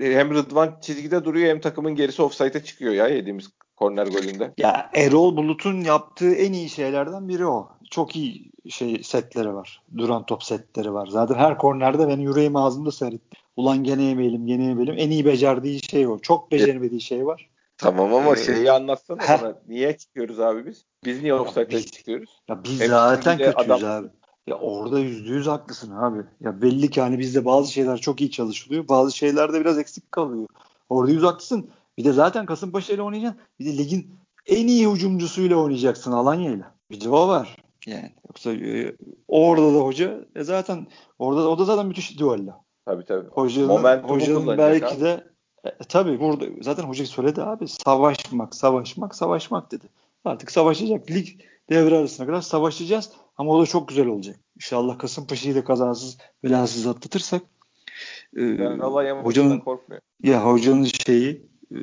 hem Rıdvan çizgide duruyor hem takımın gerisi offside'e çıkıyor ya yediğimiz korner golünde. Ya Erol Bulut'un yaptığı en iyi şeylerden biri o. Çok iyi şey setleri var. Duran top setleri var. Zaten her kornerde benim yüreğim ağzımda seyretti. Ulan gene yemeyelim, gene yemeyelim. En iyi becerdiği şey o. Çok beceremediği şey var. Tamam ama ee, şeyi anlatsana bana. Niye çıkıyoruz abi biz? Biz niye offside'e çıkıyoruz? Ya biz Hep zaten kötüyüz adam... abi. Ya orada yüzde yüz haklısın abi. Ya belli ki hani bizde bazı şeyler çok iyi çalışılıyor. Bazı şeylerde biraz eksik kalıyor. Orada yüz haklısın. Bir de zaten Kasımpaşa ile oynayacaksın. Bir de ligin en iyi hücumcusuyla oynayacaksın Alanya'yla. Bir de o var. Yani yoksa e, orada da hoca e zaten orada o da zaten müthiş dualla. Tabii tabii. Hocanın, hocanın belki abi. de e, tabii burada zaten hoca söyledi abi savaşmak, savaşmak, savaşmak dedi. Artık savaşacak. Lig devre arasına kadar savaşacağız. Ama o da çok güzel olacak. İnşallah Kasımpaşa'yı da kazasız belasız atlatırsak. E, hocanın korkmuyor. Ya hocanın şeyi e,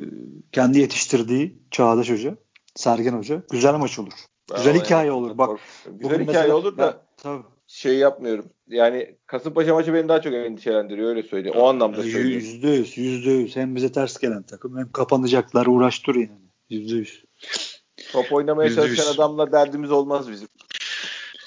kendi yetiştirdiği Çağdaş Hoca, Sergen Hoca güzel maç olur. Ben güzel hikaye olur. Bak güzel hikaye mesela, olur da ya, tabii. şey yapmıyorum. Yani Kasımpaşa maçı beni daha çok endişelendiriyor öyle söyleyeyim. O anlamda söylüyorum. Yüzde yüz, yüzde yüz. Hem bize ters gelen takım hem kapanacaklar uğraştır yani. Yüzde yüz. Top oynamaya çalışan adamla derdimiz olmaz bizim.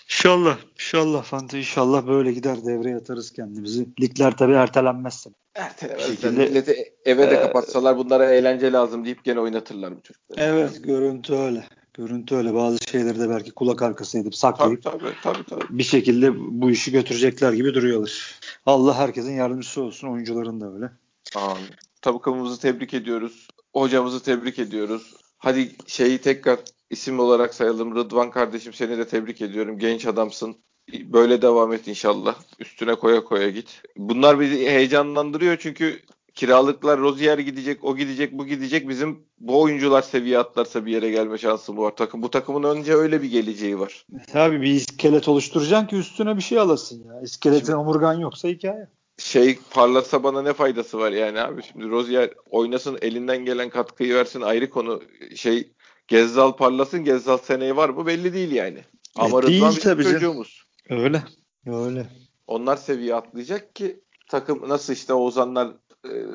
İnşallah. İnşallah Fanta inşallah böyle gider devreye atarız kendimizi. Ligler tabii ertelenmezse. Ertelemez. Şekilde, milleti eve de e, kapatsalar bunlara eğlence lazım deyip gene oynatırlar bu çocukları. Evet görüntü öyle. Görüntü öyle. Bazı şeyleri de belki kulak arkası edip saklayıp tabii, tabii, tabii, tabii. bir şekilde bu işi götürecekler gibi duruyorlar. Allah herkesin yardımcısı olsun. Oyuncuların da öyle. Amin. Takımımızı tebrik ediyoruz. Hocamızı tebrik ediyoruz. Hadi şeyi tekrar isim olarak sayalım. Rıdvan kardeşim seni de tebrik ediyorum. Genç adamsın. Böyle devam et inşallah. Üstüne koya koya git. Bunlar bizi heyecanlandırıyor çünkü kiralıklar Rozier gidecek, o gidecek, bu gidecek. Bizim bu oyuncular seviye atlarsa bir yere gelme şansı var. Takım bu takımın önce öyle bir geleceği var. Tabii bir iskelet oluşturacaksın ki üstüne bir şey alasın ya. İskeletin Şimdi, omurgan yoksa hikaye. Şey parlasa bana ne faydası var yani abi. Şimdi Rozier oynasın, elinden gelen katkıyı versin ayrı konu. Şey Gezzal parlasın, Gezzal seneye var mı belli değil yani. Ama e, Rıdvan bizim tabii çocuğumuz. Öyle. Öyle. Onlar seviye atlayacak ki takım nasıl işte Oğuzhanlar e,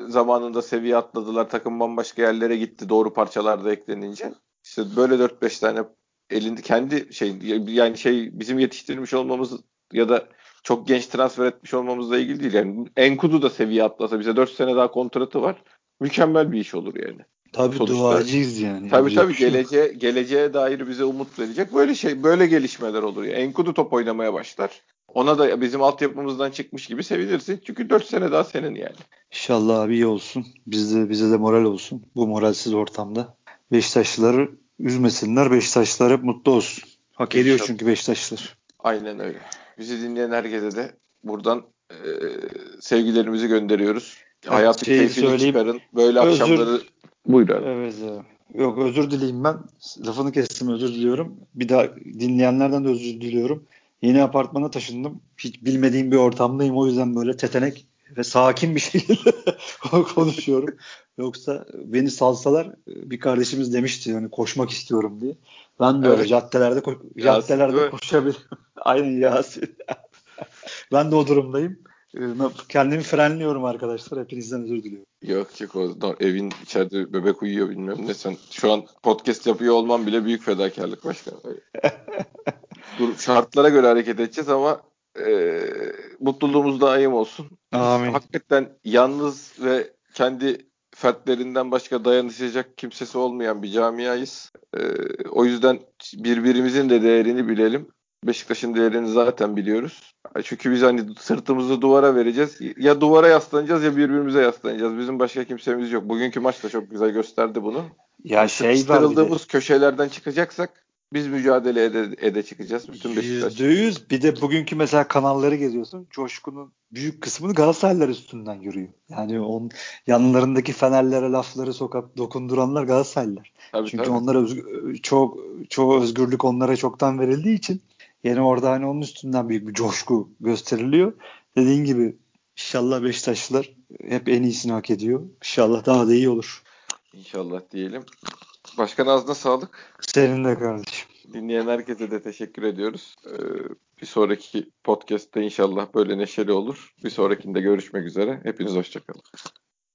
zamanında seviye atladılar. Takım bambaşka yerlere gitti doğru parçalarda eklenince. İşte böyle 4-5 tane elinde kendi şey yani şey bizim yetiştirmiş olmamız ya da çok genç transfer etmiş olmamızla ilgili değil. Yani Enkudu da seviye atlasa bize 4 sene daha kontratı var. Mükemmel bir iş olur yani. Tabii Sonuçta, duacıyız yani. Tabii tabii şey geleceğe, geleceğe dair bize umut verecek. Böyle şey böyle gelişmeler olur. Yani. Enkudu top oynamaya başlar. Ona da bizim altyapımızdan çıkmış gibi sevinirsin. Çünkü 4 sene daha senin yani. İnşallah abi iyi olsun. Bizde bize de moral olsun. Bu moralsiz ortamda. Beşiktaşlıları üzmesinler. Beşiktaşlılar hep mutlu olsun. Hak İnşallah. ediyor çünkü Beşiktaşlılar. Aynen öyle. Bizi dinleyen herkese de buradan e, sevgilerimizi gönderiyoruz. Hayatı şey keyfini çıkarın. Böyle özür, akşamları Buyur abi. Evet. Yok özür dileyim ben. Lafını kestim özür diliyorum. Bir daha dinleyenlerden de özür diliyorum. Yeni apartmana taşındım. Hiç bilmediğim bir ortamdayım. O yüzden böyle tetenek ve sakin bir şekilde konuşuyorum. Yoksa beni salsalar bir kardeşimiz demişti yani koşmak istiyorum diye. Ben de evet. öyle caddelerde ko- caddelerde koşabilirim. Aynen Yasin. ben de o durumdayım. Ee, kendimi frenliyorum arkadaşlar. Hepinizden özür diliyorum. Yok yok o evin içeride bebek uyuyor bilmem ne. Sen şu an podcast yapıyor olman bile büyük fedakarlık başkan. Dur, şartlara göre hareket edeceğiz ama e, mutluluğumuz daim olsun. Amin. Hakikaten yalnız ve kendi fertlerinden başka dayanışacak kimsesi olmayan bir camiayız. E, o yüzden birbirimizin de değerini bilelim. Beşiktaş'ın değerini zaten biliyoruz. Çünkü biz hani sırtımızı duvara vereceğiz. Ya duvara yaslanacağız ya birbirimize yaslanacağız. Bizim başka kimsemiz yok. Bugünkü maç da çok güzel gösterdi bunu. Ya şey var köşelerden çıkacaksak biz mücadele ede, ede çıkacağız. Bütün Beşiktaş. %100 bir de bugünkü mesela kanalları geziyorsun. Coşkunun büyük kısmını Galatasaraylılar üstünden yürüyor. Yani onun yanlarındaki Fenerlere lafları sokak dokunduranlar Galatasaraylılar. Tabii, Çünkü tabii. onlara öz, çok çoğu özgürlük onlara çoktan verildiği için yine orada hani onun üstünden büyük bir coşku gösteriliyor. Dediğin gibi inşallah Beşiktaşlılar hep en iyisini hak ediyor. İnşallah daha da iyi olur. İnşallah diyelim. Başkan ağzına sağlık. Senin de kardeşim. Dinleyen herkese de teşekkür ediyoruz. Ee, bir sonraki podcast'te inşallah böyle neşeli olur. Bir sonrakinde görüşmek üzere. Hepiniz hoşçakalın.